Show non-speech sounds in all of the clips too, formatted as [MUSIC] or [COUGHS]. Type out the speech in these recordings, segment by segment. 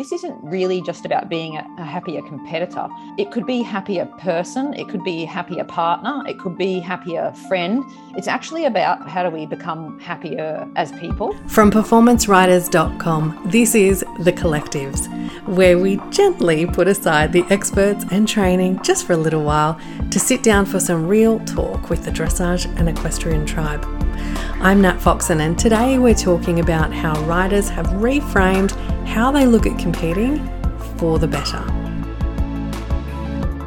this isn't really just about being a, a, happier competitor. It could be happier person, it could be happier partner, it could be happier friend. It's actually about how do we become happier as people. From performanceriders.com, this is The Collectives, where we gently put aside the experts and training just for a little while to sit down for some real talk with the dressage and equestrian tribe. I'm Nat Foxon, and today we're talking about how riders have reframed how they look at competing for the better.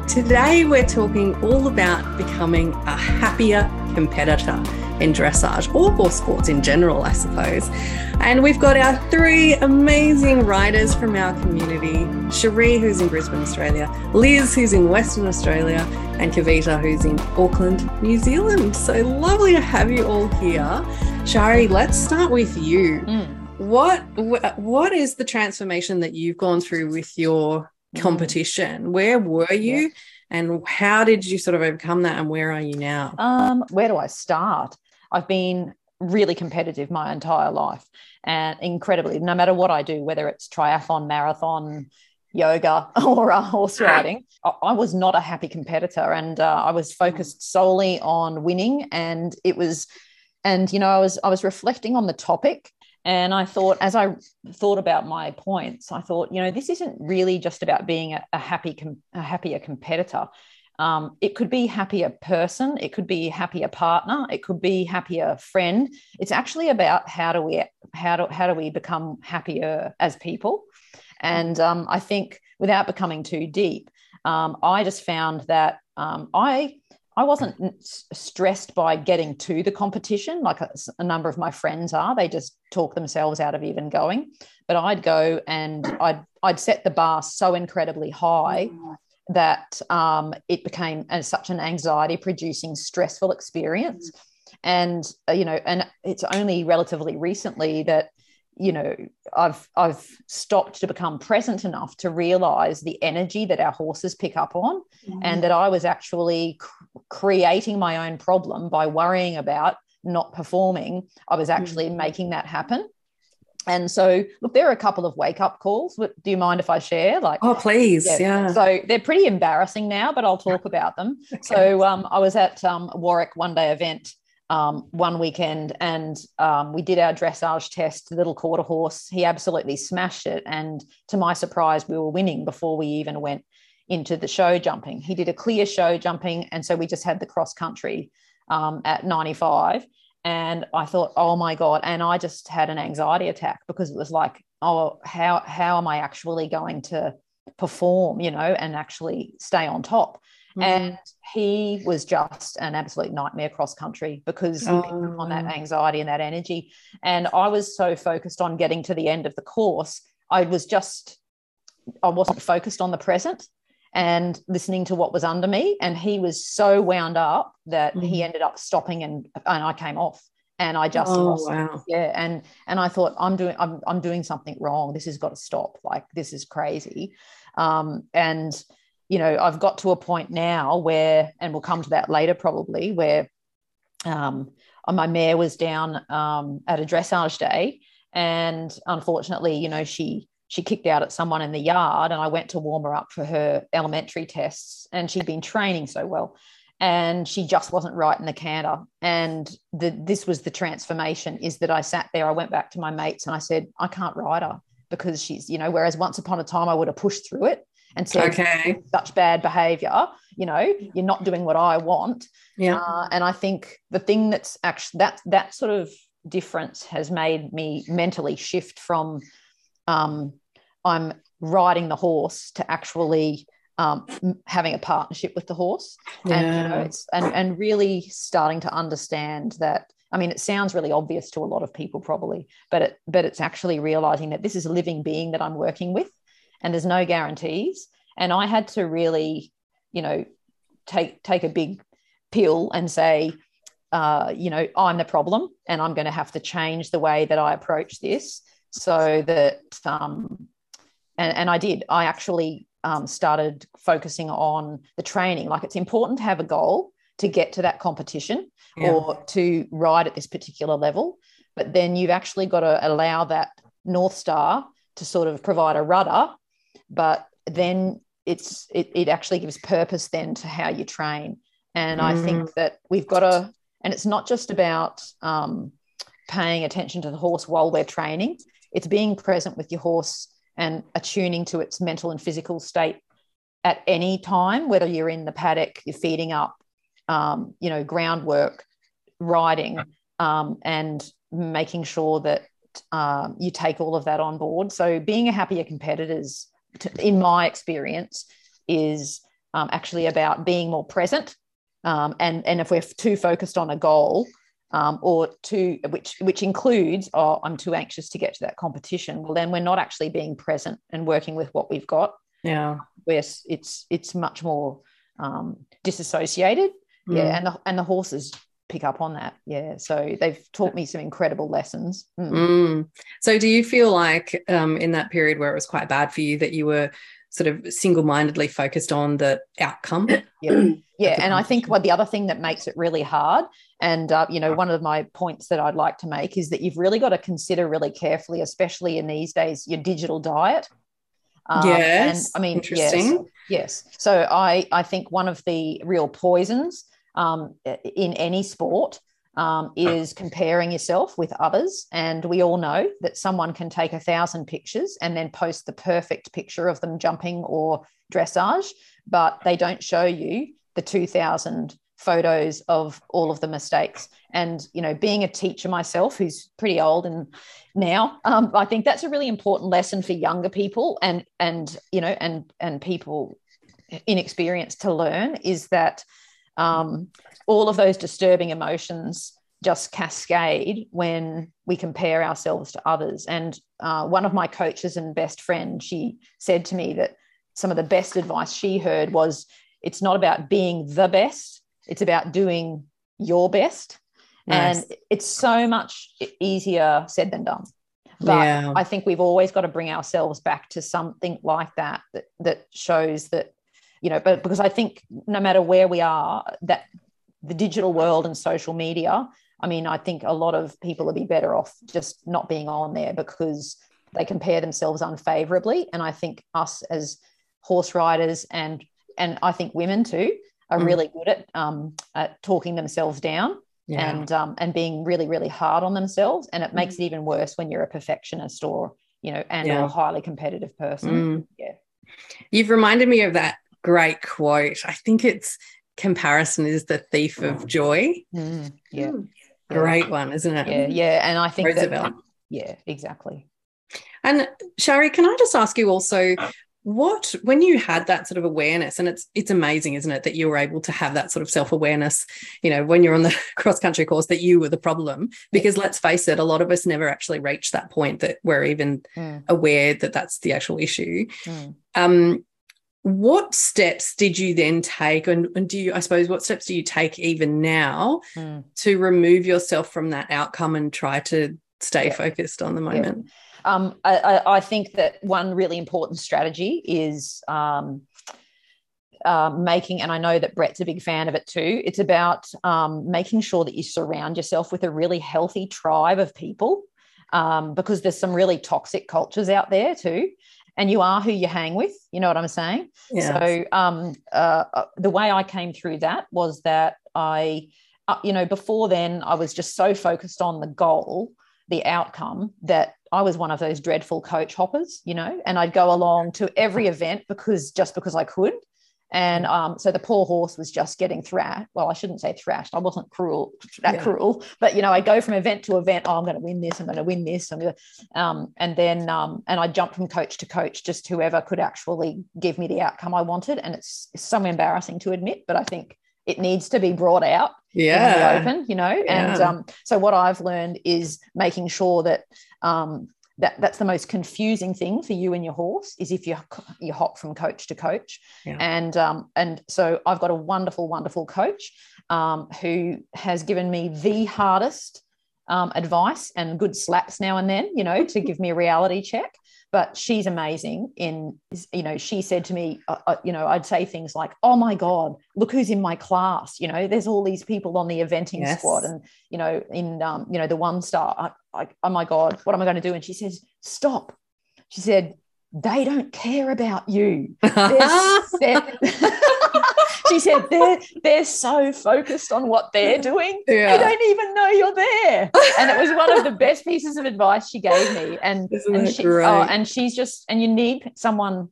Today, we're talking all about becoming a happier competitor in dressage or horse sports in general, I suppose. And we've got our three amazing riders from our community Sharee, who's in Brisbane, Australia, Liz, who's in Western Australia, and Kavita, who's in Auckland, New Zealand. So lovely to have you all here. Sharee, let's start with you. Mm. What what is the transformation that you've gone through with your mm. competition? Where were you? Yeah. And how did you sort of overcome that and where are you now? Um, where do I start? I've been really competitive my entire life and incredibly, no matter what I do, whether it's triathlon, marathon, yoga, [LAUGHS] or uh, horse [LAUGHS] riding, I, was not a happy competitor and uh, I was focused solely on winning. And it was, and you know, I was I was reflecting on the topic and I thought, as I thought about my points, I thought, you know, this isn't really just about being a, a happy, a happier competitor. Um, it could be happier person, it could be happier partner, it could be happier friend. It's actually about how do we how do how do we become happier as people. And um, I think without becoming too deep, um, I just found that um, I I wasn't stressed by getting to the competition like a, a, number of my friends are. They just talk themselves out of even going. But I'd go and I'd I'd set the bar so incredibly high that um, it became a, such an anxiety producing stressful experience and uh, you know and it's only relatively recently that you know i've i've stopped to become present enough to realize the energy that our horses pick up on mm-hmm. and that i was actually cr- creating my own problem by worrying about not performing i was actually mm-hmm. making that happen and so look there are a couple of wake up calls do you mind if i share like oh please yeah, yeah. so they're pretty embarrassing now but i'll talk about them [LAUGHS] okay. so um, i was at um, warwick one day event um, one weekend and um, we did our dressage test little quarter horse. He absolutely smashed it. And to my surprise we were winning before we even went into the show jumping. He did a clear show jumping. And so we just had the cross country um, at 95 and I thought, oh my god! And I just had an anxiety attack because it was like, oh, how how am I actually going to perform, you know, and actually stay on top? Mm-hmm. And he was just an absolute nightmare cross country because oh. on that anxiety and that energy. And I was so focused on getting to the end of the course, I was just I wasn't focused on the present and listening to what was under me. And he was so wound up that mm-hmm. he ended up stopping and and I came off and I just oh, lost wow. yeah and and I thought I'm doing I'm I'm doing something wrong this has got to stop like this is crazy um and you know I've got to a point now where and we'll come to that later probably where um my mare was down um at a dressage day and unfortunately you know she she kicked out at someone in the yard and I went to warm her up for her elementary tests and she'd been training so well and she just wasn't right in the canter. And the, this was the transformation is that I sat there I went back to my mates and I said I can't ride her because she's you know whereas once upon a time I would have pushed through it and said okay. such bad behavior you know you're not doing what I want yeah uh, and I think the thing that's actually that that sort of difference has made me mentally shift from um, I'm riding the horse to actually um, having a partnership with the horse yeah. and you know it's and, and really starting to understand that I mean, it sounds really obvious to a lot of people, probably, but it, but it's actually realizing that this is a living being that I'm working with, and there's no guarantees. And I had to really, you know, take take a big pill and say, uh, you know, I'm the problem, and I'm going to have to change the way that I approach this so that um, and, and I did. I actually um, started focusing on the training. Like it's important to have a goal to get to that competition yeah. or to ride at this particular level, but then you've actually got to allow that North Star to sort of provide a rudder, but then it's it, it actually gives purpose then to how you train. And mm. I think mm. that we've got to, and it's not just about um, paying attention to the horse while we're training. It's being present with your horse and attuning to its mental and physical state at any time, whether you're in the paddock, you're feeding up, um, you know, groundwork, riding, um, and making sure that um, you take all of that on board. So, being a happier competitors, in my experience, is um, actually about being more present. Um, and and if we're too focused on a goal, um, or to which which includes oh i'm too anxious to get to that competition well then we're not actually being present and working with what we've got yeah where it's it's much more um, disassociated mm. yeah and the, and the horses pick up on that. Yeah. So they've taught me some incredible lessons. Mm. Mm. so do you feel like um, in that period where it was quite bad for you that you were sort of single-mindedly focused on the outcome? Yeah [CLEARS THROAT] yeah and i think what the other thing that makes it really hard and uh, you know one of my points that i'd like to make is that you've really got to consider really carefully especially in these days your digital diet. Um, yes. And, i mean yes. Yes. So i i think one of the real poisons um, in any sport um, is comparing yourself with others. And we all know that someone can take a thousand pictures and then post the perfect picture of them jumping or dressage, but they don't show you the 2000 photos of all of the mistakes. And, you know, being a teacher myself who's pretty old and now, um, I think that's a really important lesson for younger people and, and, you know, and, and people inexperienced to learn is that um, all of those disturbing emotions just cascade when we compare ourselves to others. And uh, one of my coaches and best friend, she said to me that some of the best advice she heard was it's not about being the best, it's about doing your best. Nice. And it's so much easier said than done. But yeah. I think we've always got to bring ourselves back to something like that, that that shows that, you know, but because I think no matter where we are, that the digital world and social media, I mean, I think a lot of people would be better off just not being on there because they compare themselves unfavorably. And I think us as horse riders and and I think women too are mm. really good at, um, at talking themselves down yeah. and um, and being really really hard on themselves. And it mm. makes it even worse when you're a perfectionist or you know and yeah. a highly competitive person. Mm. Yeah, you've reminded me of that great quote. I think it's comparison is the thief of joy. Mm, yeah. Mm. Great one, isn't it? Yeah, yeah. And I think Roosevelt. That, yeah, exactly. And Sharee, can I just ask you also what when you had that sort of awareness and it's it's amazing isn't it that you were able to have that sort of self-awareness you know when you're on the [LAUGHS] cross country course that you were the problem because let's face it a lot of us never actually reach that point that we're even mm. aware that that's the actual issue mm. um what steps did you then take and, and, do you i suppose what steps do you take even now mm. to remove yourself from that outcome and try to stay yeah. focused on the moment yeah. um, I, I, think that one really important strategy is um, uh, making and i know that brett's a big fan of it too it's about um, making sure that you surround yourself with a really healthy tribe of people um, because there's some really toxic cultures out there too and you are who you hang with. You know what I'm saying? Yes. So um, uh, uh, the way I came through that was that I, uh, you know, before then I was just so focused on the goal, the outcome that I was one of those dreadful coach hoppers, you know, and I'd go along to every event because just because I could. And um, so the poor horse was just getting thrashed. Well, I shouldn't say thrashed. I wasn't cruel, that yeah. cruel. But you know, I go from event to event. Oh, I'm going to win this. I'm going to win this. I'm going to, um, and then um, and I jumped from coach to coach, just whoever could actually give me the outcome I wanted. And it's, it's so embarrassing to admit, but I think it needs to be brought out yeah open you know yeah. and um, so what i've learned is making sure that um, that that's the most confusing thing for you and your horse is if you you hop from coach to coach yeah. and um, and so I've got a wonderful wonderful coach um, who has given me the hardest um, advice and good slaps now and then you know to give me a reality check but she's amazing in you know she said to me uh, uh, you know i'd say things like oh my god look who's in my class you know there's all these people on the eventing yes. squad and you know in um, you know the one star I, I, oh my god what am i going to do and she says stop she said, they don't care about you. They're [LAUGHS] set- [LAUGHS] she said they're they're so focused on what they're doing Yeah. they don't even know you're there and it was one of the best pieces of advice she gave me and and, she, oh, and she's just and you need someone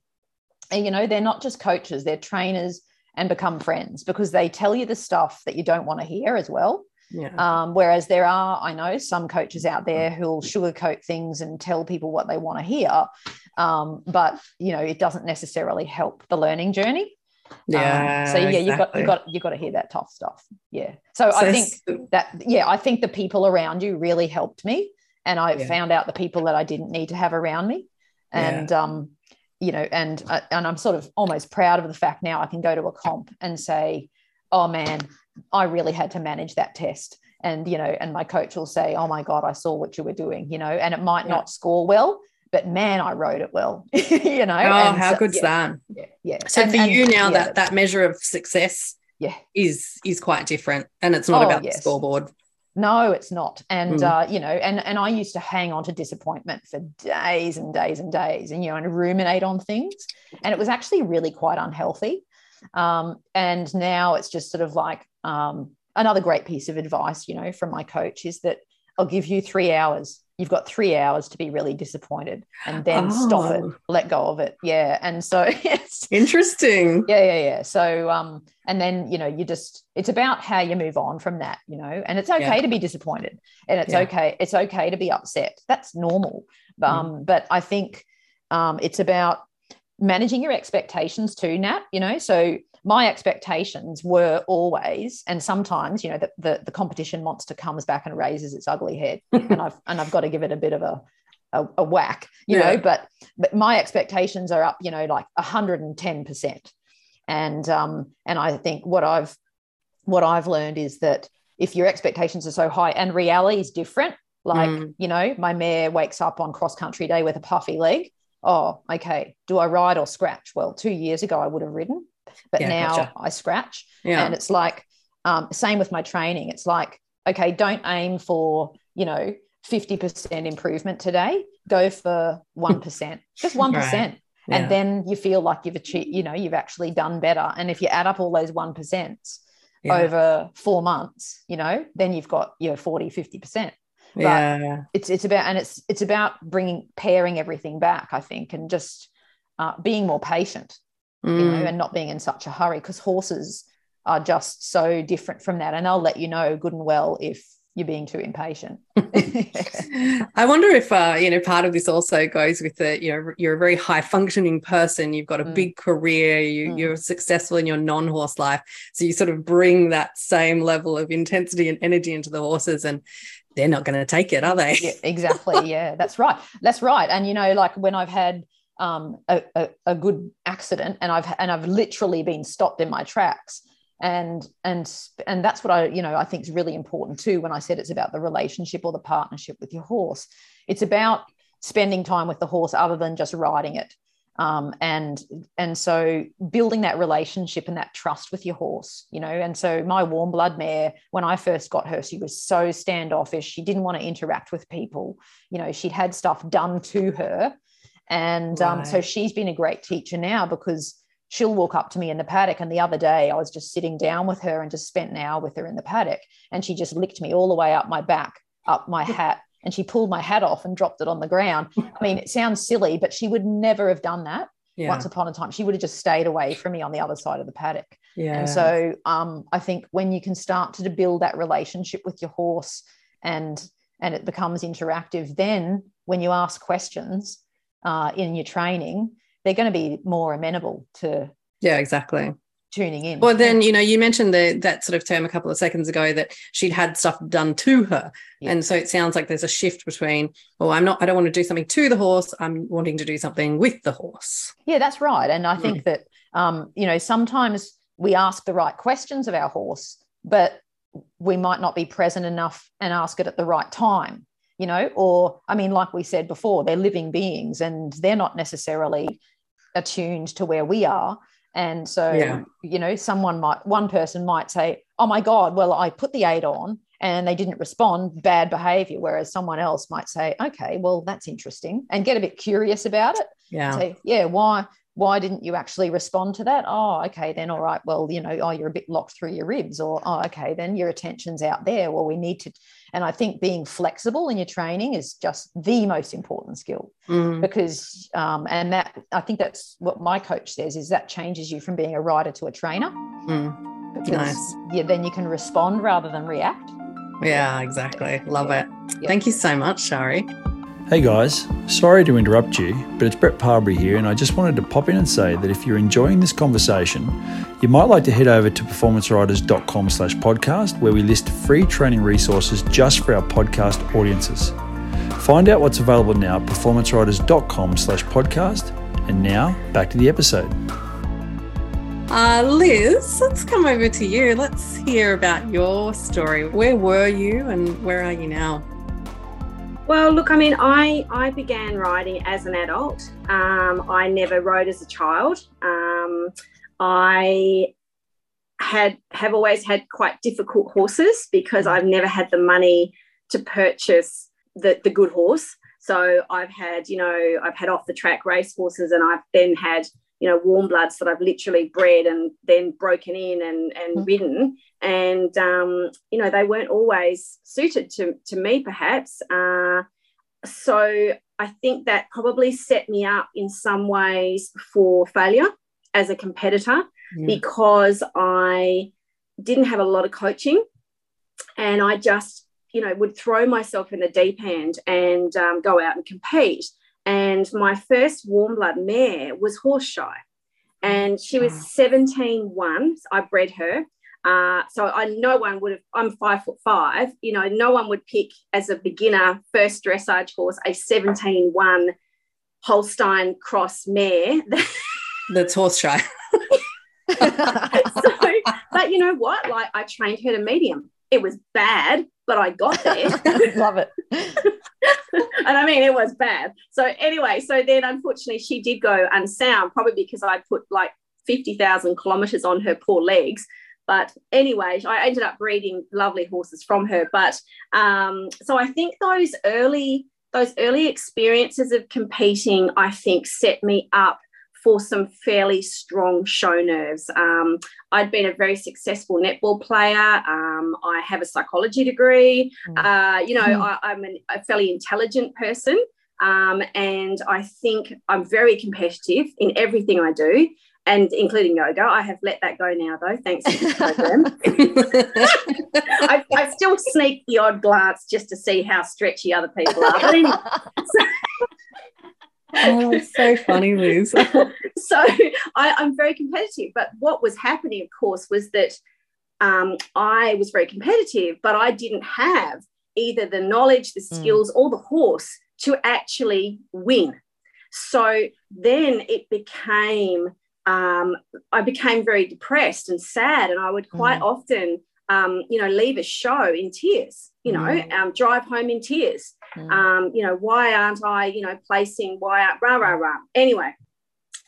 you know they're not just coaches they're trainers and become friends because they tell you the stuff that you don't want to hear as well yeah. um, whereas there are, I know, some coaches out there who'll sugarcoat things and tell people what they want to hear, um, but you know it doesn't necessarily help the learning journey. Um, yeah. so yeah, you've got you got you got to hear that tough stuff. Yeah. So, So I think that yeah, I think the people around you really helped me, and I Yeah. found out the people that I didn't need to have around me, and um, you know, and uh, and I'm sort of almost proud of the fact now I can go to a comp and say, oh man, I really had to manage that test. And, you know, and my coach will say, oh my God, I saw what you were doing, you know, and it might Yeah. not score well, but man, I wrote it well, [LAUGHS] you know. Oh, and how so- good's yeah, that? Yeah. yeah. So And- for and, you now, yeah, that that measure of success yeah. is is quite different, and it's not Oh, about yes. the scoreboard. No, it's not. And Mm. uh, you know, and and I used to hang on to disappointment for days and days and days, and you know, and ruminate on things, and it was actually really quite unhealthy. Um, and now it's just sort of like um, another great piece of advice, you know, from my coach is that I'll give you three hours. You've got three hours to be really disappointed, and then stop it, Oh. let go of it. Yeah, and so [LAUGHS] yes, Interesting. yeah yeah yeah so um and then you know you just it's about how you move on from that you know and it's okay Yeah. to be disappointed and it's Yeah. okay it's okay to be upset that's normal Mm. um but i think um it's about managing your expectations too nat you know so my expectations were always and sometimes you know the, the, the competition monster comes back and raises its ugly head [LAUGHS] and i've and i've got to give it a bit of a a, a whack you Yeah. know but but my expectations are up you know like 110% and um and i think what i've what i've learned is that if your expectations are so high and reality is different like Mm. you know my mare wakes up on cross country day with a puffy leg oh okay do i ride or scratch well two years ago i would have ridden but Yeah, now gotcha. i scratch Yeah. and it's like um, same with my training it's like okay don't aim for you know 50% improvement today go for [LAUGHS] 1% just 1% Right. Yeah. and then you feel like you've achieved you know you've actually done better and if you add up all those 1% yeah. over four months you know then you've got your 40 50% yeah. it's it's about and it's it's about bringing pairing everything back i think and just uh, being more patient you know Mm. and not being in such a hurry because horses are just so different from that and i'll let you know good and well if you're being too impatient [LAUGHS] [LAUGHS] I wonder if uh, you know part of this also goes with the you know you're a very high functioning person. You've got a Mm. big career. You, Mm. You're successful in your non horse life, so you sort of bring that same level of intensity and energy into the horses, and they're not going to take it, are they? yeah, exactly. [LAUGHS] Yeah, that's right. That's right. And you know, like when I've had um, a, a, a good accident, and I've and I've literally been stopped in my tracks, and and and that's what I you know I think is really important too. When I said it's about the relationship or the partnership with your horse, it's about spending time with the horse other than just riding it. Um, and and so building that relationship and that trust with your horse, you know. And so my warm blood mare, when I first got her, she was so standoffish. She didn't want to interact with people. You know, she'd had stuff done to her, and um, so she's been a great teacher now because she'll walk up to me in the paddock. And the other day, I was just sitting down with her and just spent an hour with her in the paddock, and she just licked me all the way up my back, up my [LAUGHS] hat, and she pulled my hat off and dropped it on the ground. I mean, it sounds silly, but she would never have done that Yeah. once upon a time. She would have just stayed away from me on the other side of the paddock. yeah. And so um, I think when you can start to build that relationship with your horse and and it becomes interactive, then when you ask questions uh, in your training, they're going to be more amenable to yeah, exactly. tuning in. Well, then you know you mentioned the that sort of term a couple of seconds ago that she'd had stuff done to her, Yeah. and so it sounds like there's a shift between, well, I'm not, I don't want to do something to the horse, I'm wanting to do something with the horse. Yeah, that's right. And I Mm. think that, um, you know, sometimes we ask the right questions of our horse, but we might not be present enough and ask it at the right time, you know, or, I mean, like we said before, they're living beings and they're not necessarily attuned to where we are. And so, Yeah. you know, someone might, one person might say, oh my God, well, I put the aid on and they didn't respond, bad behavior. Whereas someone else might say, okay, well, that's interesting and get a bit curious about it. Yeah. Say, yeah, why? Why didn't you actually respond to that? Oh, okay, then all right. Well, you know, oh, you're a bit locked through your ribs, or oh, okay, then your attention's out there. Well, we need to, and I think being flexible in your training is just the most important skill Mm. because, um, and that I think that's what my coach says is that changes you from being a rider to a trainer. Mm. Because Nice. yeah, then you can respond rather than react. Yeah, exactly. Love Yeah. it. Yeah. Thank you so much, Sharee. Hey guys, sorry to interrupt you, but it's Brett Parbury here, and I just wanted to pop in and say that if you're enjoying this conversation, you might like to head over to performanceriders.com slash podcast, where we list free training resources just for our podcast audiences. Find out what's available now at performanceriders.com slash podcast. And now, back to the episode. Uh, Liz, let's come over to you. Let's hear about your story. Where were you and where are you now? Well, look, I mean, I I began riding as an adult. Um, I never rode as a child. Um, I had have always had quite difficult horses because I've never had the money to purchase the the good horse. So I've had, you know, I've had off the track race horses, and I've then had, you know, warm bloods that I've literally bred and then broken in and and Mm. ridden and um, you know they weren't always suited to to me perhaps uh, so i think that probably set me up in some ways for failure as a competitor Mm. because i didn't have a lot of coaching and i just you know would throw myself in the deep end and um, go out and compete and my first warm blood mare was horse shy and she was Wow. 17 1 i bred her uh, so I no one would have. I'm five foot five. You know, no one would pick as a beginner first dressage horse a 17-1 Holstein cross mare. [LAUGHS] That's horse shy. [LAUGHS] so, but you know what? Like I trained her to medium. It was bad, but I got there. [LAUGHS] Love it. [LAUGHS] and I mean, it was bad. So anyway, so then unfortunately she did go unsound, probably because I put like 50,000 kilometers on her poor legs. But anyway, I ended up breeding lovely horses from her. But um, so I think those early those early experiences of competing, I think, set me up for some fairly strong show nerves. Um, I'd been a very successful netball player. Um, I have a psychology degree. Mm. Uh, you know, Mm. I, I'm an, a fairly intelligent person. Um, and I think I'm very competitive in everything I do, and including yoga. I have let that go now, though, thanks to the program. [LAUGHS] I, I still sneak the odd glance just to see how stretchy other people are. But anyway, oh, so funny, Liz. [LAUGHS] so [LAUGHS] I, I'm very competitive. But what was happening, of course, was that um, I was very competitive, but I didn't have either the knowledge, the Mm. skills, or the horse to actually win. So then it became, um, I became very depressed and sad, and I would quite Mm. often, um, you know, leave a show in tears. You know, Mm. um, drive home in tears Mm. um, you know, why aren't I, you know, placing, why aren't, rah, rah, rah. Anyway,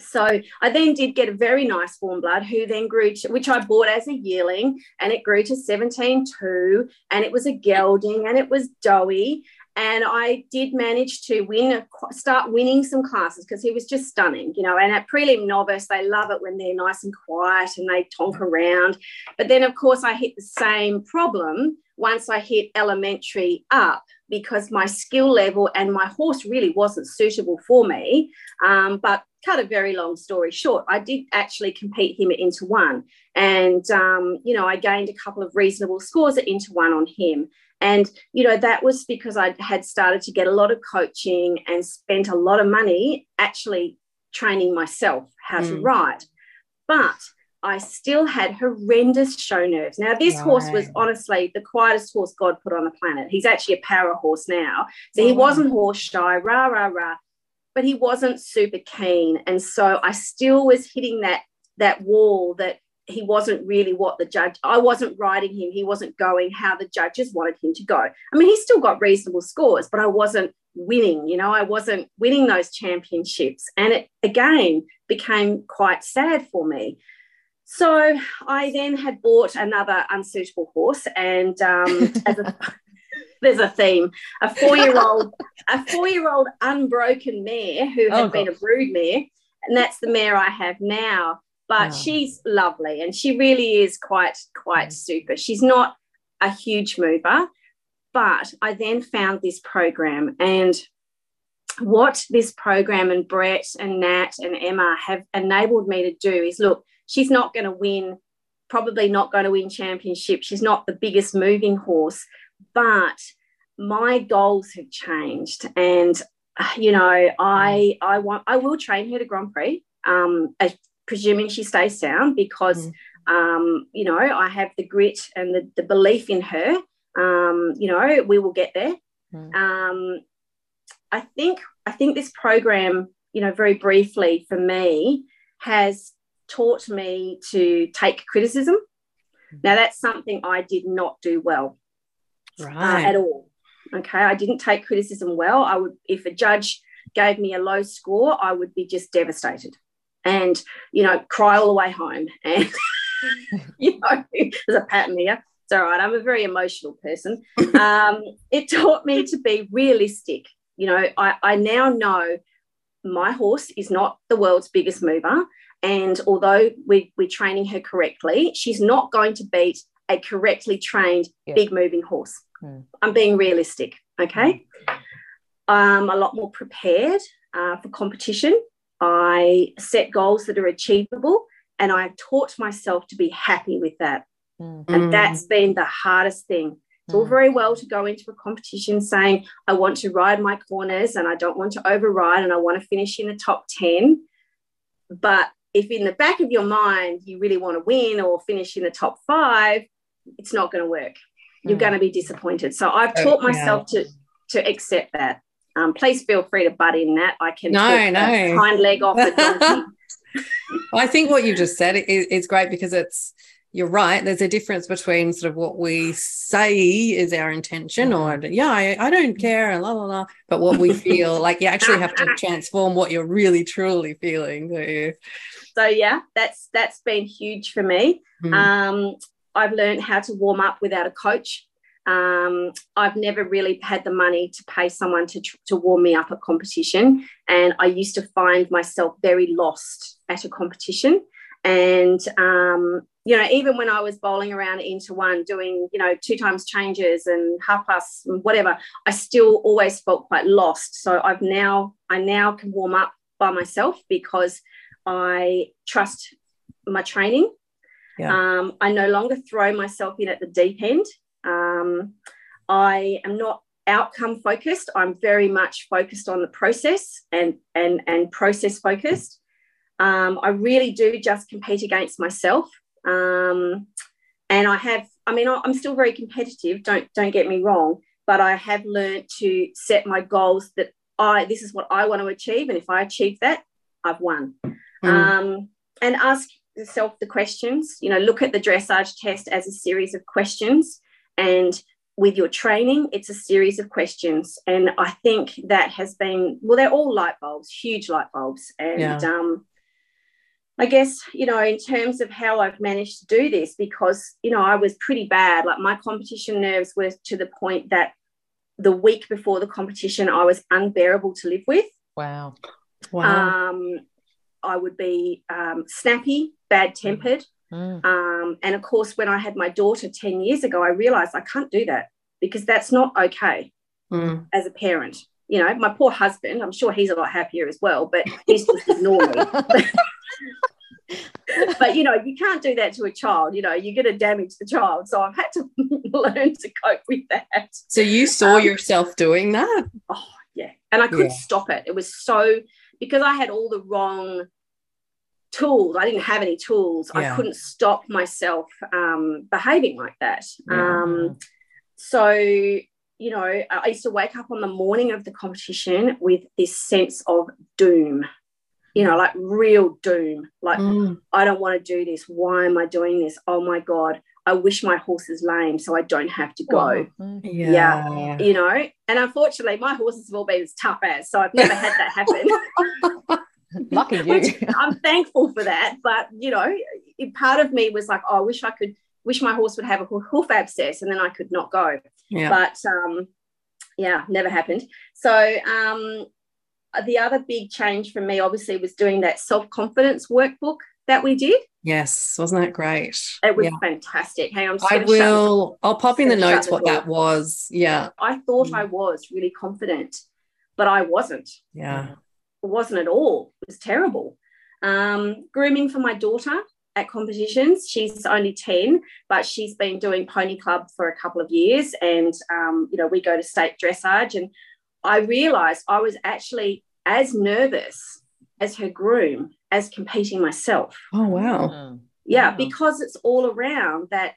so I then did get a very nice warm blood who then grew to, which I bought as a yearling and it grew to 17.2 and it was a gelding and it was doughy. And I did manage to win, start winning some classes because he was just stunning, you know. And at prelim novice, they love it when they're nice and quiet and they tonk around. But then, of course, I hit the same problem once I hit elementary up because my skill level and my horse really wasn't suitable for me. Um, but cut a very long story short, I did actually compete him Inter One. And, um, you know, I gained a couple of reasonable scores at Inter One on him. And, you know, that was because I had started to get a lot of coaching and spent a lot of money actually training myself how to mm. write. But I still had horrendous show nerves. Now, this horse was honestly the quietest horse God put on the planet. He's actually a para horse now. So he Oh, wasn't horse shy, rah, rah, rah, but he wasn't super keen. And so I still was hitting that that wall that he wasn't really what the judge, I wasn't riding him. He wasn't going how the judges wanted him to go. I mean, he still got reasonable scores, but I wasn't winning, you know, I wasn't winning those championships. And it again became quite sad for me. So I then had bought another unsuitable horse, and um, [LAUGHS] as a, there's a theme: a four-year-old, a four-year-old unbroken mare who had oh, been gosh. a brood mare, and that's the mare I have now. But oh. she's lovely, and she really is quite quite mm. super. She's not a huge mover, but I then found this program, and what this program and Brett and Nat and Emma have enabled me to do is look she's not going to win, probably not going to win championship. She's not the biggest moving horse, but my goals have changed. And, you know, I, I want, I will train her to Grand Prix, um, presuming she stays sound because, mm. um, you know, I have the grit and the, the belief in her. Um, you know, we will get there. Mm. Um, I think, I think this program, you know, very briefly for me has taught me to take criticism. Now, that's something I did not do well uh, right. uh, at all. Okay. I didn't take criticism well. I would, if a judge gave me a low score, I would be just devastated and, you know, cry all the way home. [LAUGHS] And, you know, there's a pattern here. It's all right. I'm a very emotional person. [LAUGHS] Um, it taught me to be realistic. You know, I, I now know my horse is not the world's biggest mover. And although we, we're training her correctly, she's not going to beat a correctly trained yeah. big moving horse. Mm. I'm being realistic, okay? Mm. I'm a lot more prepared uh, for competition. I set goals that are achievable, and I have taught myself to be happy with that. Mm. And that's been the hardest thing. It's all mm. very well to go into a competition saying, I want to ride my corners and I don't want to override and I want to finish in the top 10. But if in the back of your mind you really want to win or finish in the top five, it's not going to work. You're mm. going to be disappointed. So I've taught myself yeah. to to accept that. Um, please feel free to butt in that. I can no, no. hind leg off a donkey. [LAUGHS] [LAUGHS] I think what you just said is, is great because it's you're right. There's a difference between sort of what we say is our intention, or yeah, I, I don't care, and la la la. But what we [LAUGHS] feel like you actually have to transform what you're really truly feeling. So, so yeah, that's that's been huge for me. Mm. Um, I've learned how to warm up without a coach. Um, I've never really had the money to pay someone to, to warm me up at competition. And I used to find myself very lost at a competition. And, um, you know, even when I was bowling around Inter One, doing, you know, two times changes and half past whatever, I still always felt quite lost. So I've now, I now can warm up by myself because I trust my training. Yeah. Um, I no longer throw myself in at the deep end. Um, I am not outcome focused. I'm very much focused on the process and and and process focused. Um, I really do just compete against myself, um, and I have. I mean, I'm still very competitive. Don't don't get me wrong, but I have learned to set my goals that I this is what I want to achieve, and if I achieve that, I've won. Mm. Um, and ask yourself the questions. You know, look at the dressage test as a series of questions, and with your training, it's a series of questions. And I think that has been well, they're all light bulbs, huge light bulbs, and yeah. um, I guess, you know, in terms of how I've managed to do this, because, you know, I was pretty bad. Like my competition nerves were to the point that the week before the competition, I was unbearable to live with. Wow. Wow. Um, I would be um, snappy, bad tempered. Mm. Um, and of course, when I had my daughter 10 years ago, I realized I can't do that because that's not okay mm. as a parent. You know, my poor husband, I'm sure he's a lot happier as well, but he's just ignoring me. [LAUGHS] [LAUGHS] but you know, you can't do that to a child. You know, you're going to damage the child. So I've had to [LAUGHS] learn to cope with that. So you saw um, yourself doing that? Oh, yeah. And I couldn't yeah. stop it. It was so because I had all the wrong tools. I didn't have any tools. Yeah. I couldn't stop myself um, behaving like that. Yeah. Um, so, you know, I used to wake up on the morning of the competition with this sense of doom, you know, like real doom. Like, mm. I don't want to do this. Why am I doing this? Oh my God. I wish my horse is lame so I don't have to go. Oh, yeah. yeah. You know, and unfortunately, my horses have all been as tough as, so I've never had that happen. [LAUGHS] Lucky [LAUGHS] you. I'm thankful for that. But, you know, it, part of me was like, oh, I wish I could, wish my horse would have a hoof abscess and then I could not go. Yeah. But um, yeah, never happened. So um, the other big change for me, obviously, was doing that self confidence workbook that we did. Yes, wasn't that great? It was yeah. fantastic. Hang on, I will. I'll pop in the notes what that was. Yeah, I thought mm. I was really confident, but I wasn't. Yeah, wasn't at all. It was terrible. Um, grooming for my daughter at competitions. She's only 10, but she's been doing pony club for a couple of years. And, um, you know, we go to state dressage. And I realized I was actually as nervous as her groom as competing myself. Oh, wow. Yeah, wow. because it's all around that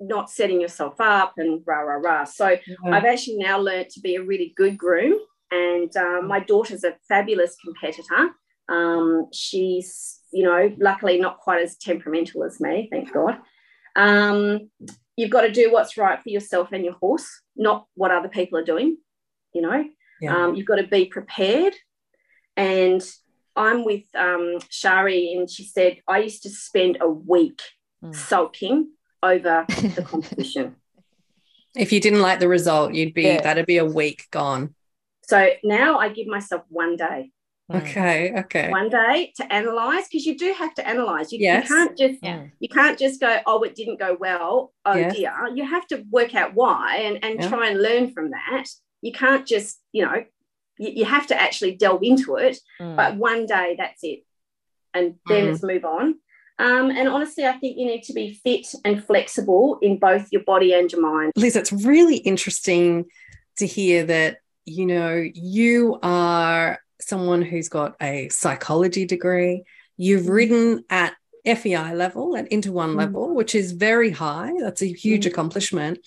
not setting yourself up and rah, rah, rah. So yeah. I've actually now learned to be a really good groom. And um, my daughter's a fabulous competitor. Um, she's, you know, luckily not quite as temperamental as me, thank God. Um, you've got to do what's right for yourself and your horse, not what other people are doing, you know. Yeah. Um, you've got to be prepared. And I'm with um, Sharee, and she said, I used to spend a week mm. sulking over [LAUGHS] the competition. If you didn't like the result, you'd be, yeah. that'd be a week gone. So now I give myself one day. Okay. Okay. One day to analyze because you do have to analyze. You, yes. you can't just yeah. you can't just go, oh, it didn't go well. Oh yes. dear. You have to work out why and, and yeah. try and learn from that. You can't just, you know, you, you have to actually delve into it. Mm. But one day that's it. And then mm. let's move on. Um, and honestly, I think you need to be fit and flexible in both your body and your mind. Liz, it's really interesting to hear that, you know, you are someone who's got a psychology degree. You've mm. ridden at FEI level, at Inter One mm. level, which is very high. That's a huge mm. accomplishment.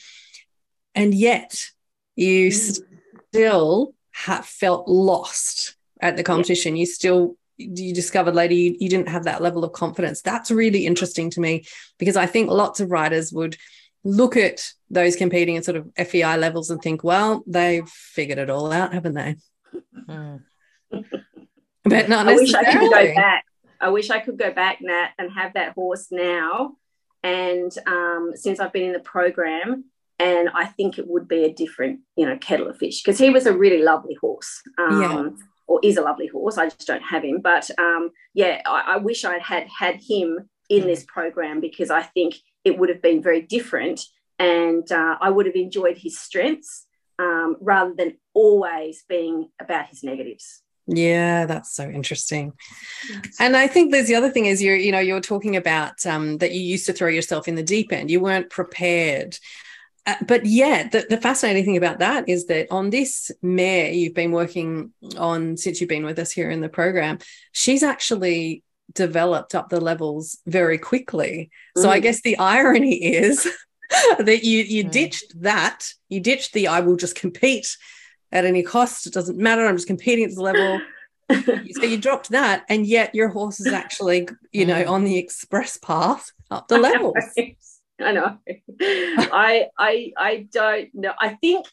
And yet you mm. still have felt lost at the competition. Yeah. You still you discovered later you, you didn't have that level of confidence. That's really interesting to me because I think lots of writers would look at those competing at sort of FEI levels and think, well, they've figured it all out, haven't they? Mm but not I wish I could go back. I wish I could go back, Nat, and have that horse now. And um, since I've been in the program, and I think it would be a different, you know, kettle of fish because he was a really lovely horse. Um, yeah. Or is a lovely horse. I just don't have him. But um, yeah, I, I wish I had had him in this program because I think it would have been very different and uh, I would have enjoyed his strengths um, rather than always being about his negatives. Yeah, that's so interesting. And I think there's the other thing is you're, you know, you're talking about um, that you used to throw yourself in the deep end. You weren't prepared. Uh, but yeah, the, the fascinating thing about that is that on this mare you've been working on since you've been with us here in the program, she's actually developed up the levels very quickly. So mm. I guess the irony is [LAUGHS] that you you mm. ditched that, you ditched the I will just compete at any cost. It doesn't matter. I'm just competing at this level. so you dropped that, and yet your horse is actually, you know, on the express path up the [LAUGHS] levels. I know. I I I don't know. I think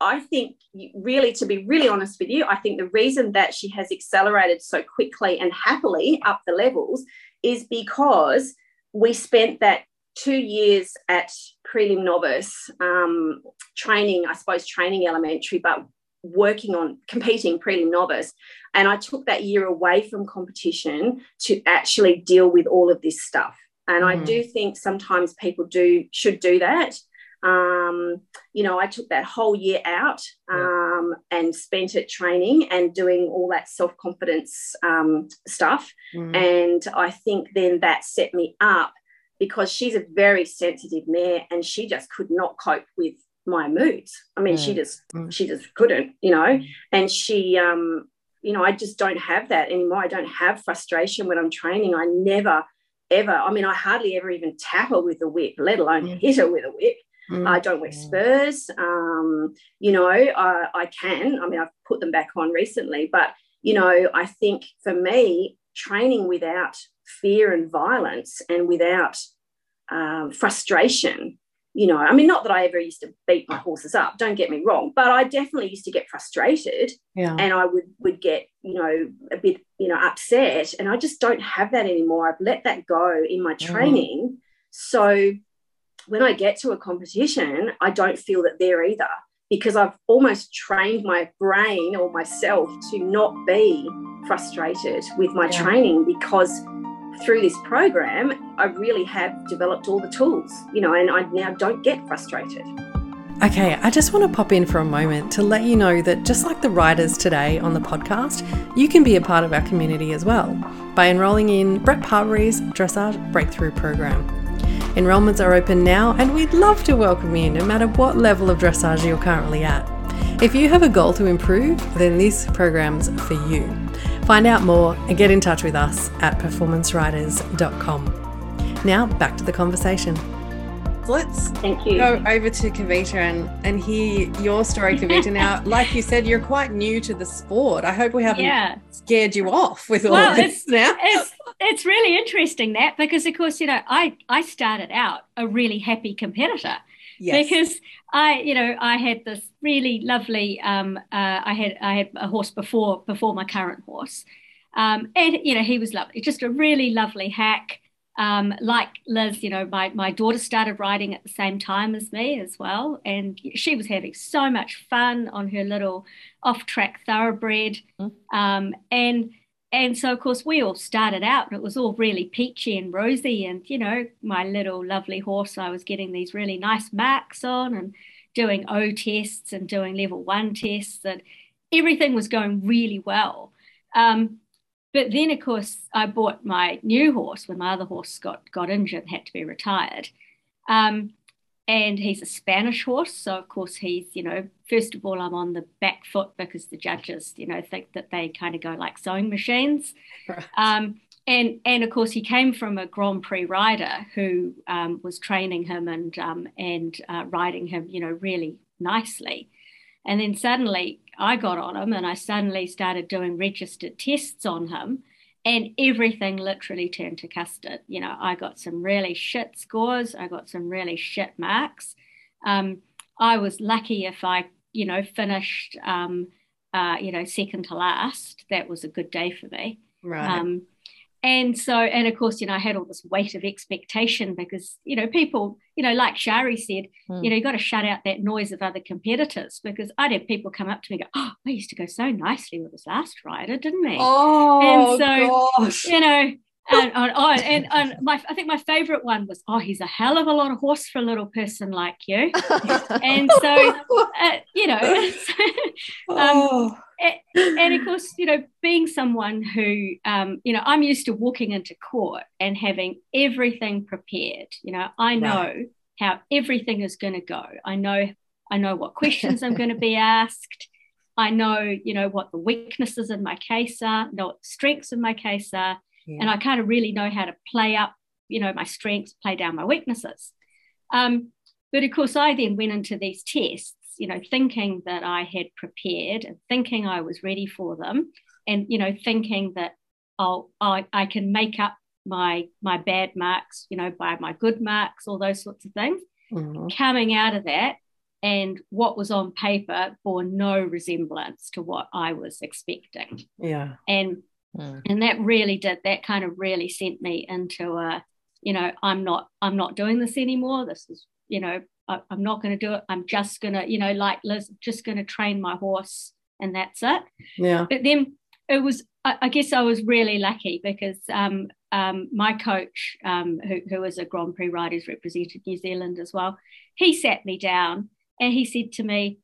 I think really to be really honest with you, I think the reason that she has accelerated so quickly and happily up the levels is because we spent that two years at prelim novice um, training, I suppose training elementary, but working on competing prelim novice and i took that year away from competition to actually deal with all of this stuff and mm. i do think sometimes people do should do that um, you know i took that whole year out um, yeah. and spent it training and doing all that self-confidence um, stuff mm. and i think then that set me up because she's a very sensitive mare and she just could not cope with my moods. I mean, mm. she just mm. she just couldn't, you know. Mm. And she, um, you know, I just don't have that anymore. I don't have frustration when I'm training. I never, ever. I mean, I hardly ever even tap her with a whip, let alone mm. hit her with a whip. Mm. I don't wear mm. spurs. Um, you know, I, I can. I mean, I've put them back on recently, but you know, I think for me, training without fear and violence and without um, frustration you know, I mean, not that I ever used to beat my horses up, don't get me wrong, but I definitely used to get frustrated Yeah. and I would would get, you know, a bit, you know, upset. And I just don't have that anymore. I've let that go in my training. So when I get to a competition, I don't feel that there either because I've almost trained my brain or myself to not be frustrated with my Yeah. training because through this program, I really have developed all the tools, you know, and I now don't get frustrated. Okay, I just want to pop in for a moment to let you know that just like the riders today on the podcast, you can be a part of our community as well by enrolling in Brett Parbury's Dressage Breakthrough Program. Enrollments are open now, and we'd love to welcome you no matter what level of dressage you're currently at. If you have a goal to improve, then this program's for you. Find out more and get in touch with us at performanceriders.com. Now, back to the conversation. Let's Thank you. go over to Kavita and, and hear your story, Kavita. Now, [LAUGHS] like you said, you're quite new to the sport. I hope we haven't Yeah, scared you off with all Well, of this now. it's it's really interesting that because of course you know I I started out a really happy competitor. Yes. because I you know I had this really lovely um uh, I had I had a horse before before my current horse. Um and you know he was lovely just a really lovely hack. Um like Liz you know my my daughter started riding at the same time as me as well. And she was having so much fun on her little off track thoroughbred um and and so of course we all started out and it was all really peachy and rosy and you know my little lovely horse i was getting these really nice marks on and doing o tests and doing level one tests and everything was going really well. Um, but then of course i bought my new horse when my other horse got got injured and had to be retired. Um, and he's a Spanish horse. So, of course, he's, you know, first of all, I'm on the back foot because the judges, you know, think that they kind of go like sewing machines. Right. Um, and, and of course, he came from a Grand Prix rider who um, was training him and, um, and uh, riding him, you know, really nicely. And then suddenly I got on him and I suddenly started doing registered tests on him and everything literally turned to custard. You know, I got some really shit scores, I got some really shit marks. Um, I was lucky if I, you know, finished, um, uh, you know, second to last. That was a good day for me. right. Um, and so, and of course, you know, I had all this weight of expectation because, you know, people, you know, like Sharee said, Mm. you know, you got to shut out that noise of other competitors because I'd have people come up to me and go, Oh, I used to go so nicely with this last rider, didn't we? oh, and so, gosh. you know, and, and, oh, and, and my, I think my favorite one was, Oh, he's a hell of a lot of horse for a little person like you. [LAUGHS] And so, uh, you know, [LAUGHS] um, oh, and of course, you know, being someone who, um, you know, I'm used to walking into court and having everything prepared. You know, I know Right. how everything is going to go. I know, I know what questions I'm going to be asked. I know, you know, what the weaknesses in my case are, know what the strengths of my case are, yeah. and I kind of really know how to play up, you know, my strengths, play down my weaknesses. Um, but of course, I then went into these tests, you know, thinking that I had prepared and thinking I was ready for them, and you know, thinking that oh, I, I can make up my my bad marks, you know, by my good marks, all those sorts of things. Mhm. Coming out of that, and what was on paper bore no resemblance to what I was expecting, yeah. and Mm. and that really did that kind of really sent me into a you know i'm not i'm not doing this anymore this is you know I, i'm not going to do it i'm just going to you know like liz just going to train my horse and that's it Yeah. but then it was i, I guess i was really lucky because um, um, my coach um, who, who was a grand prix rider who's represented new zealand as well he sat me down and he said to me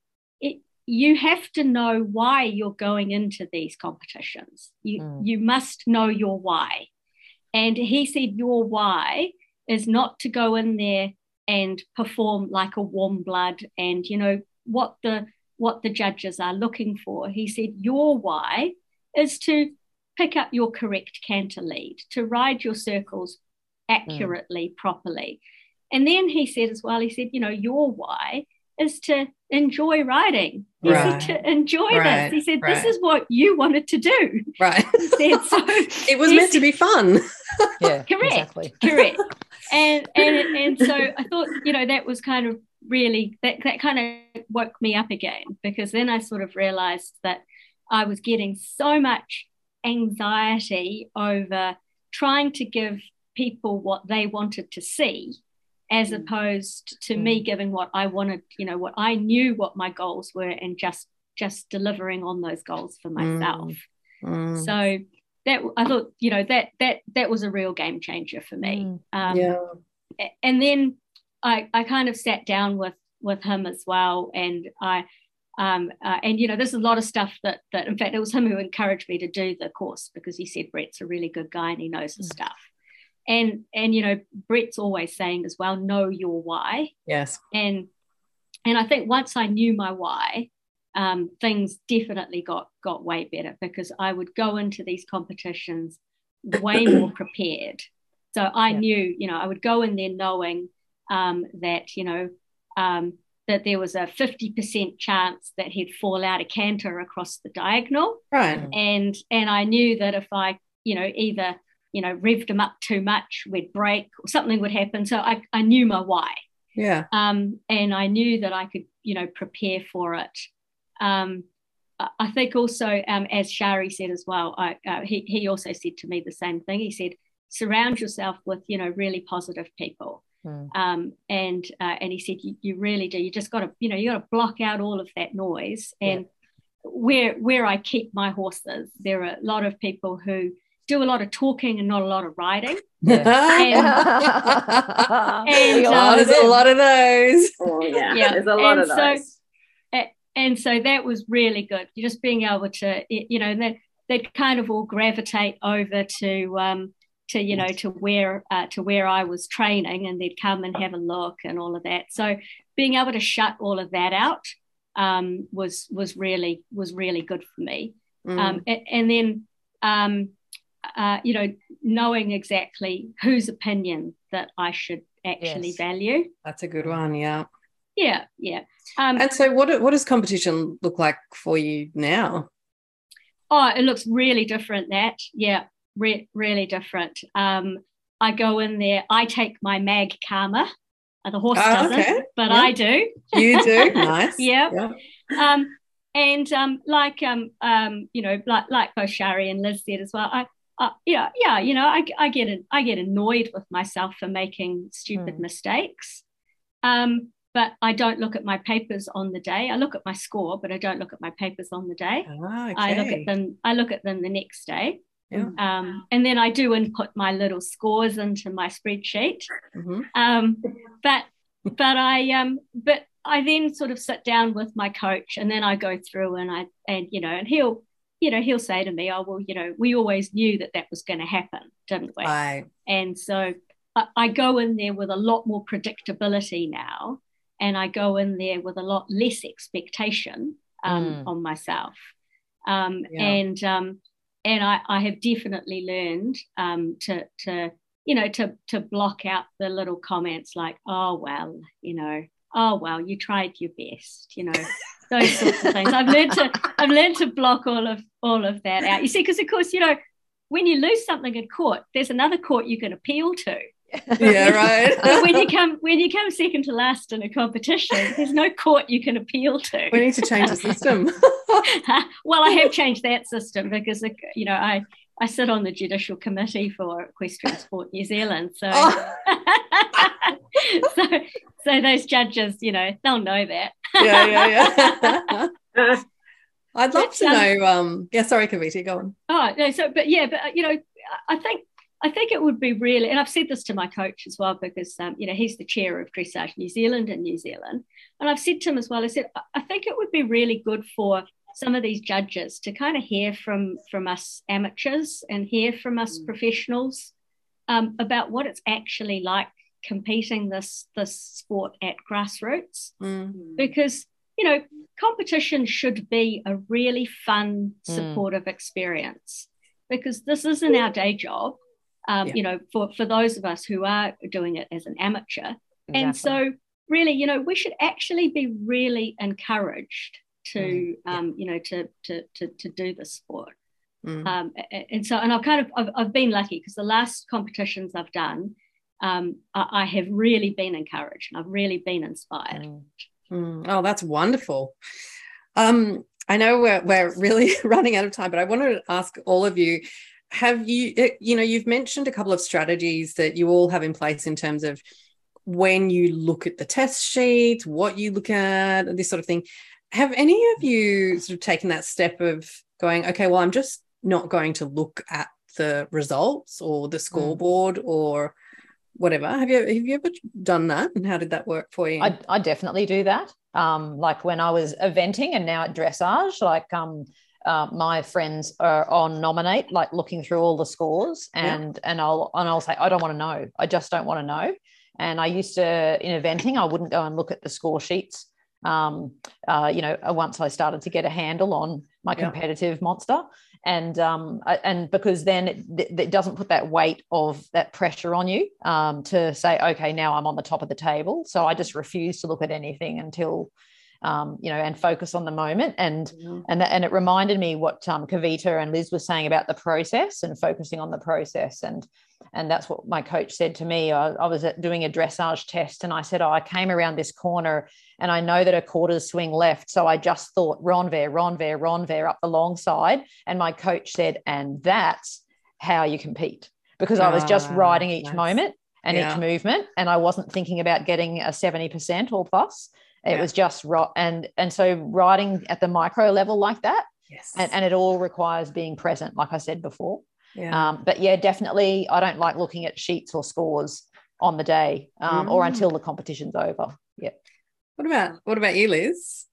you have to know why you're going into these competitions. You Mm. you must know your why. And he said your why is not to go in there and perform like a warm blood and you know what the what the judges are looking for. He said your why is to pick up your correct canter lead, to ride your circles accurately, properly. And then he said as well, he said, you know, your why is to enjoy writing. He Right. said to enjoy Right, this. He said, this right. is what you wanted to do. Right. [LAUGHS] He said, so [LAUGHS] it was he meant to be fun. [LAUGHS] yeah, Correct. exactly. correct. and and and so I thought, you know, that was kind of really that that kind of woke me up again because then I sort of realized that I was getting so much anxiety over trying to give people what they wanted to see as mm. opposed to mm. me giving what I wanted, you know, what I knew what my goals were and just just delivering on those goals for myself. Mm. mm. So that I thought, you know, that that that was a real game changer for me. Mm. Um, yeah. And then I I kind of sat down with with him as well, and I. Um, uh, and you know, there's a lot of stuff that that in fact it was him who encouraged me to do the course because he said Brett's a really good guy and he knows his mm. stuff and and you know brett's always saying as well know your why. Yes. And and i think once i knew my why um, things definitely got got way better because i would go into these competitions way [COUGHS] more prepared. So i yeah. knew you know i would go in there knowing um, that you know um, that there was a 50% chance that he'd fall out a canter across the diagonal. Right. And and i knew that if i you know either you know, revved them up too much, we'd break or something would happen. So I, I knew my why. Yeah. Um, and I knew that I could, you know, prepare for it. Um, I think also, um, as Sharee said as well, I, uh, he, he also said to me the same thing. He said, surround yourself with, you know, really positive people. Mm. Um, and uh, and he said, you, you really do. You just got to, you know, you got to block out all of that noise. And yeah. where where I keep my horses, there are a lot of people who do a lot of talking and not a lot of writing. [LAUGHS] Yeah. and, and um, there's a lot of those. [LAUGHS] Oh, yeah. yeah. there's a lot and of those. So, and so that was really good. You're Just being able to, you know, that they'd kind of all gravitate over to, um, to you know, to where uh, to where I was training, and they'd come and have a look and all of that. So being able to shut all of that out um, was was really was really good for me. Mm. Um, and, and, then um, uh, you know, knowing exactly whose opinion that I should actually yes. value. That's a good one. Yeah. Yeah. Yeah. Um, and so, what what does competition look like for you now? Oh, it looks really different. That yeah, re- really different. Um, I go in there. I take my mag karma. Uh, the horse oh, doesn't, okay. but yeah. I do. You do. [LAUGHS] nice. yeah. yeah. Um, and um, like um, um, you know, like like both Sharee and Liz said as well, I uh, yeah, yeah, you know, I, I get I get annoyed with myself for making stupid mm. mistakes. Um, but I don't look at my papers on the day. I look at my score, but I don't look at my papers on the day. Ah, okay. I look at them. I look at them the next day. Yeah. Um, and then I do input my little scores into my spreadsheet. Mm-hmm. Um, but but I um, but I then sort of sit down with my coach, and then I go through and I and you know, and he'll you know, he'll say to me, "Oh, well, you know, we always knew that that was going to happen, didn't we?" Right. And so I, I go in there with a lot more predictability now, and I go in there with a lot less expectation um, mm. on myself. Um, yeah. And um, and I, I have definitely learned um, to to you know to to block out the little comments like, "Oh well," you know, "Oh well, you tried your best," you know [LAUGHS] those sorts of things. I've learned to I've learned to block all of all of that out. You see, because of course, you know, when you lose something in court, there's another court you can appeal to. Yeah, right. [LAUGHS] when you come when you come second to last in a competition, there's no court you can appeal to. We need to change the system. [LAUGHS] well, I have changed that system because you know I I sit on the judicial committee for Equestrian Sport [LAUGHS] New Zealand, so oh. [LAUGHS] so so those judges, you know, they'll know that. yeah, yeah, yeah. [LAUGHS] I'd love but, to um, know. Um, yeah, sorry, Kavita, go on. Oh no, so but yeah, but you know, I think I think it would be really, and I've said this to my coach as well because um, you know he's the chair of Dressage New Zealand in New Zealand, and I've said to him as well. I said I think it would be really good for some of these judges to kind of hear from from us amateurs and hear from us mm. professionals um, about what it's actually like competing this this sport at grassroots mm. because you know competition should be a really fun mm. supportive mm. experience because this isn't our day job um, yeah. you know for for those of us who are doing it as an amateur exactly. and so really you know we should actually be really encouraged to mm. um, you know to, to to to do the sport mm. um, and so and i've kind of i've, I've been lucky because the last competitions i've done um, I, I, have really been encouraged and I've really been inspired. Mm. Mm. Oh, that's wonderful. Um, I know we're, we're really [LAUGHS] running out of time, but I wanted to ask all of you have you eh, you know you've mentioned a couple of strategies that you all have in place in terms of when you look at the test sheets what you look at this sort of thing have any of you sort of taken that step of going okay well i'm just not going to look at the results or the hmm. scoreboard or whatever. Have you have you ever done that, and how did that work for you? I, I definitely do that. Um, like when I was eventing and now at dressage, like um, uh, my friends are on nominate, like looking through all the scores, and yeah. and I'll and I'll say I don't want to know. I just don't want to know. And I used to in eventing, I wouldn't go and look at the score sheets. Um, uh, you know, once I started to get a handle on my competitive yeah. monster, and um, and because then it, it, doesn't put that weight of that pressure on you um, to say okay now i'm on the top of the table so i just refuse to look at anything until um, you know and focus on the moment and mm-hmm. and and it reminded me what um, kavita and liz were saying about the process and focusing on the process and and that's what my coach said to me. I, I was doing a dressage test and I said, Oh, I came around this corner and I know that a quarters swing left. So I just thought renvers, renvers, renvers up the long side. And my coach said, And that's how you compete. Because I was just ah, riding each nice. moment and yeah. each movement. And I wasn't thinking about getting a 70% or plus. It yeah. was just right. And, and so writing at the micro level like that. Yes. And, and it all requires being present, like I said before. Yeah. Um, but yeah, definitely, I don't like looking at sheets or scores on the day um, mm. or until the competition's over. Yeah. What about what about you, Liz?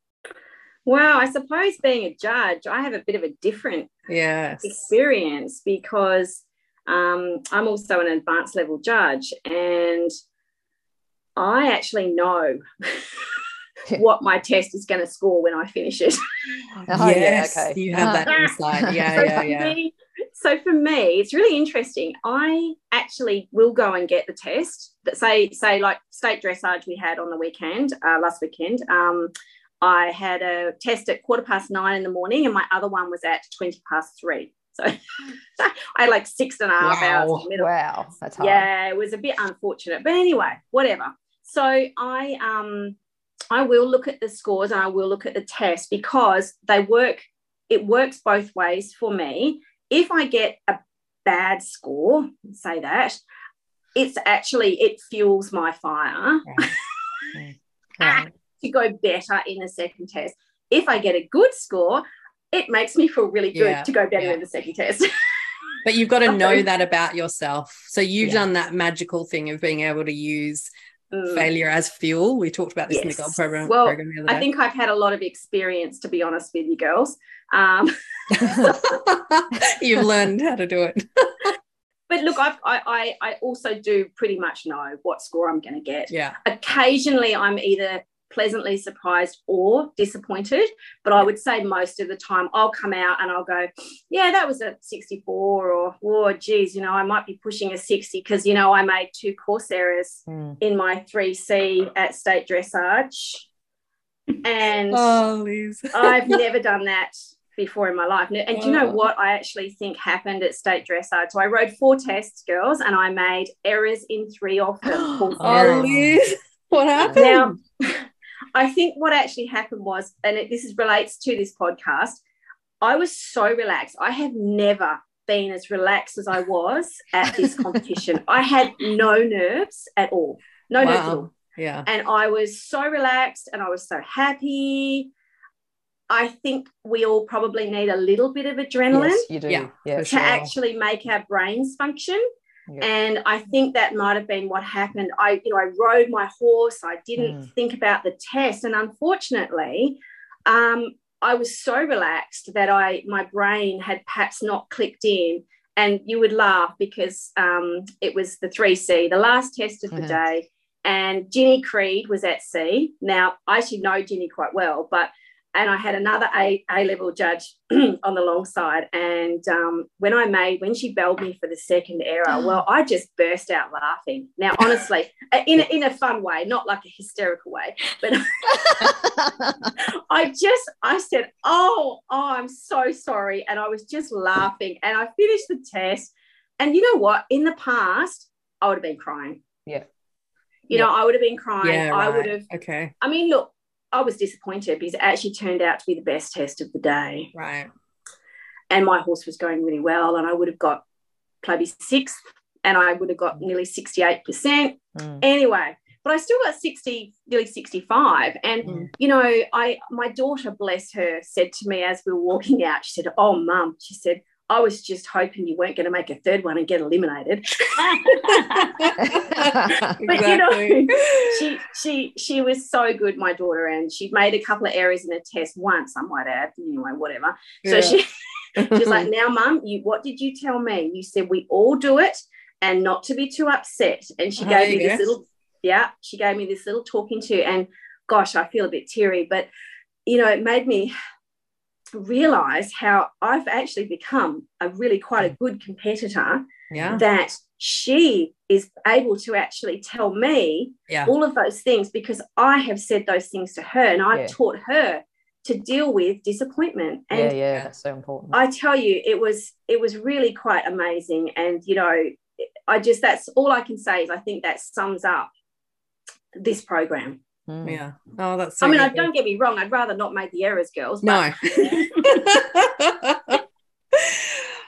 Well, I suppose being a judge, I have a bit of a different yes. experience because um, I'm also an advanced level judge, and I actually know [LAUGHS] what my test is going to score when I finish it. [LAUGHS] Oh, yes, yeah, okay. you have that insight. Yeah, [LAUGHS] so yeah, yeah. Me, so for me, it's really interesting. I actually will go and get the test that say say like state dressage we had on the weekend uh, last weekend. Um, I had a test at quarter past nine in the morning, and my other one was at twenty past three. So [LAUGHS] I had like six and a half wow. hours. Wow, that's hard. Yeah, it was a bit unfortunate, but anyway, whatever. So I um I will look at the scores and I will look at the test because they work. It works both ways for me if I get a bad score, say that, it's actually it fuels my fire [LAUGHS] to go better in the second test. If I get a good score, it makes me feel really good yeah. to go better yeah. in the second test. [LAUGHS] but you've got to [LAUGHS] know that about yourself. So you've yeah. done that magical thing of being able to use mm. failure as fuel. We talked about this yes. in the gold program. Well, program I think I've had a lot of experience, to be honest with you girls. Um, [LAUGHS] You've learned how to do it. [LAUGHS] but look, I've, I, I also do pretty much know what score I'm going to get. Yeah. Occasionally, I'm either pleasantly surprised or disappointed. But I would say most of the time I'll come out and I'll go, yeah, that was a 64 or, oh, geez, you know, I might be pushing a 60 because, you know, I made two course errors mm. in my 3C at state dressage. And oh, [LAUGHS] I've never done that before in my life. And, do you know what I actually think happened at state dressage? So I rode four tests, girls, and I made errors in three of them. [GASPS] oh, Liz, [LAUGHS] what happened? Now, [LAUGHS] I think what actually happened was, and it, this is, relates to this podcast, I was so relaxed. I have never been as relaxed as I was at this [LAUGHS] competition. I had no nerves at all. No wow. nerves at all. Yeah. And I was so relaxed and I was so happy. I think we all probably need a little bit of adrenaline yes, you do. Yeah, yeah, to sure. actually make our brains function. And I think that might have been what happened. I, you know, I rode my horse. I didn't mm. think about the test, and unfortunately, um, I was so relaxed that I, my brain had perhaps not clicked in. And you would laugh because um, it was the three C, the last test of the mm-hmm. day, and Ginny Creed was at C. Now I should know Ginny quite well, but and I had another A, A level judge [CLEARS THROAT] on the long side. And um, when I made, when she belled me for the second error, well, I just burst out laughing. Now, honestly, [LAUGHS] in a, in a fun way, not like a hysterical way, but [LAUGHS] I just, I said, oh, oh, I'm so sorry. And I was just laughing. And I finished the test. And you know what? In the past, I would have been crying. Yeah. You Yeah. know, I would have been crying. Yeah, I right. would have. Okay. I mean, look, I was disappointed because it actually turned out to be the best test of the day, Right. and my horse was going really well, and I would have got maybe sixth, and I would have got nearly sixty-eight percent. Mm. Anyway, but I still got sixty, nearly sixty-five, and Mm. you know, I my daughter, bless her, said to me as we were walking out, she said, "Oh, mum," she said. I was just hoping you weren't going to make a third one and get eliminated. [LAUGHS] but you know she she she was so good my daughter and she made a couple of errors in a test once i might add anyway whatever. So she she's like now mum you what did you tell me? You said we all do it and not to be too upset. And she Oh, gave me yes. this little yeah she gave me this little talking to and gosh i feel a bit teary but you know it made me realize how i've actually become a really quite a mm. good competitor yeah. that she is able to actually tell me Yeah. all of those things because I have said those things to her and I've Yeah. taught her to deal with disappointment. yeah, And yeah, that's so important. I tell you, it was it was really quite amazing. And you know, I just that's all I can say is I think that sums up this program. Mm. Yeah. Oh, that's so I mean, I, good. don't get me wrong, I'd rather not make the errors, girls. No. [LAUGHS]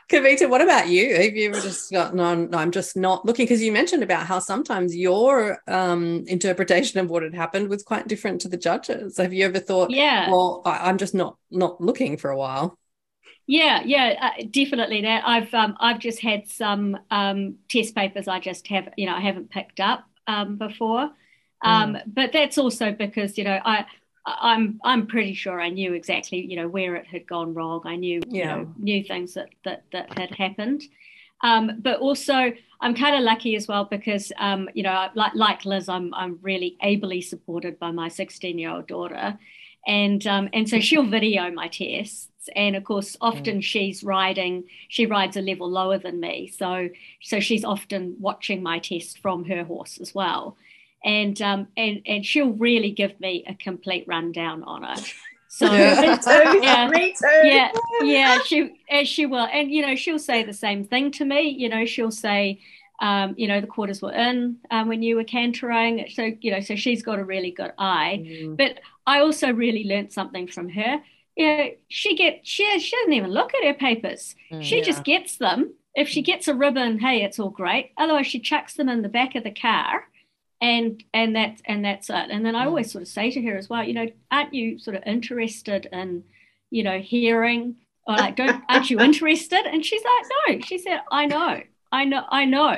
Kavita, what about you? Have you ever just got no, no I'm just not looking because you mentioned about how sometimes your um, interpretation of what had happened was quite different to the judges. Have you ever thought, yeah. well, I, I'm just not not looking for a while? Yeah, yeah, uh, definitely that. I've um, I've just had some um, test papers I just have, you know, I haven't picked up um, before, um, but that's also because you know I I'm I'm pretty sure I knew exactly you know where it had gone wrong. I knew you know knew things that that that had happened. Um, but also, I'm kind of lucky as well because, um, you know, like, like Liz, I'm I'm really ably supported by my 16 year old daughter, and um, and so she'll video my tests, and of course, often she's riding, she rides a level lower than me, so so she's often watching my test from her horse as well, and um, and and she'll really give me a complete rundown on it. [LAUGHS] So Yeah. Me too. [LAUGHS] Yeah. Me too. yeah yeah [LAUGHS] she as she will and you know she'll say the same thing to me you know she'll say um, you know the quarters were in um, when you were cantering so you know so she's got a really good eye Mm. but i also really learnt something from her you know she get she, she doesn't even look at her papers Mm. she Yeah. just gets them if she gets a ribbon hey it's all great otherwise she chucks them in the back of the car and and that's and that's it. And then i Mm. always sort of say to her as well you know aren't you sort of interested in you know hearing or like don't [LAUGHS] aren't you interested? And she's like no. She said i know. I know i know.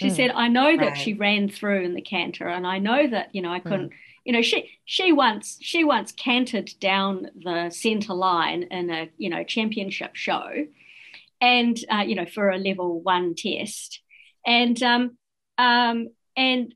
She Mm. said i know that Right. she ran through in the canter and i know that you know i couldn't you know she she once she once cantered down the center line in a you know championship show and uh, you know for a level one test. And um um and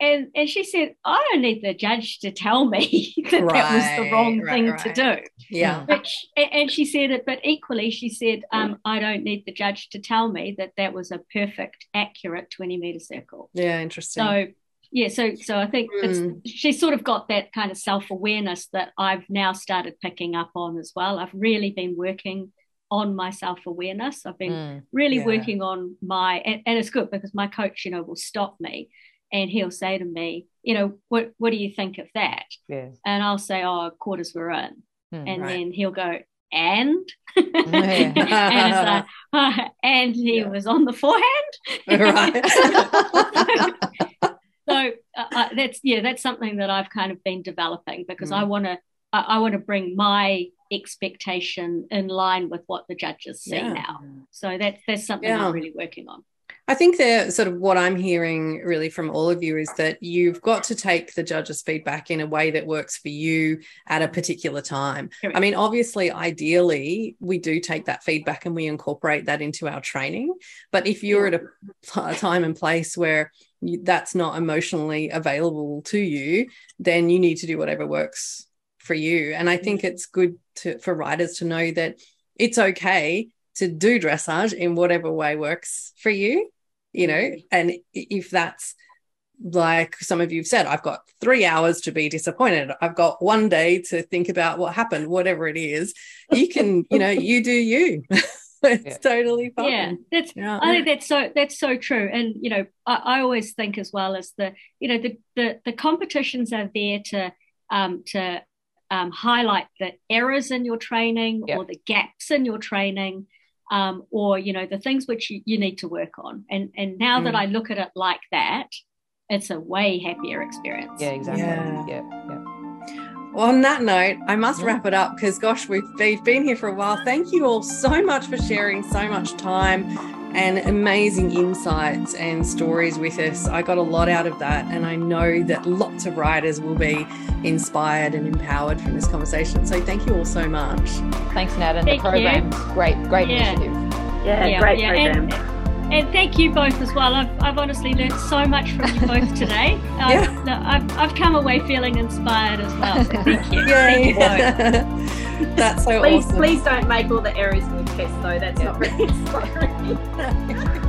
and and she said i don't need the judge to tell me [LAUGHS] that that was the wrong right, thing right. to do Yeah. but sh and she said it but equally she said um, i don't need the judge to tell me that that was a perfect accurate 20 meter circle Yeah. Interesting. so yeah so so i think Mm. it's she's sort of got that kind of self-awareness that i've now started picking up on as well i've really been working on my self-awareness i've been Mm. really Yeah. working on my and, and it's good because my coach you know will stop me and he'll say to me you know what what do you think of that Yeah. and i'll say oh quarters were in Mm. and Right. then he'll go and [LAUGHS] and it's like and he Yeah. was on the forehand right. [LAUGHS] so uh, uh, that's yeah that's something that i've kind of been developing because Mm. i want to I, I want to bring my expectation in line with what the judges see Yeah. now so that's that's something Yeah. i'm really working on I think that sort of what I'm hearing really from all of you is that you've got to take the judges' feedback in a way that works for you at a particular time. I mean, obviously, ideally, we do take that feedback and we incorporate that into our training. But if you're at a, a time and place where you, that's not emotionally available to you, then you need to do whatever works for you. And I think it's good to, for writers to know that it's okay to do dressage in whatever way works for you you know and if that's like some of you've said i've got three hours to be disappointed i've got one day to think about what happened whatever it is you can you know you do you [LAUGHS] it's Yeah. totally fine. yeah that's Yeah. I think that's so that's so true. And you know, I, I always think as well as the you know the the, the competitions are there to um, to um, highlight the errors in your training Yep. or the gaps in your training. Um, or you know the things which you, you need to work on and and now that Mm. I look at it like that it's a way happier experience Yeah, exactly. Yeah. Yeah, yeah. Well, on that note, I must wrap it up because, gosh, we've, we've been here for a while. Thank you all so much for sharing so much time and amazing insights and stories with us. I got a lot out of that, and I know that lots of writers will be inspired and empowered from this conversation. So, thank you all so much. Thanks, Nat. And Thank the you. great, great Yeah. initiative. Yeah, great program. And, and thank you both as well. I've, I've honestly learned so much from you both [LAUGHS] today. Um, Yeah. no, I've, I've come away feeling inspired as well. So thank you. Thank you both. [LAUGHS] That's so please, awesome. please don't make all the errors in your test, though. That's not really [LAUGHS] inspiring.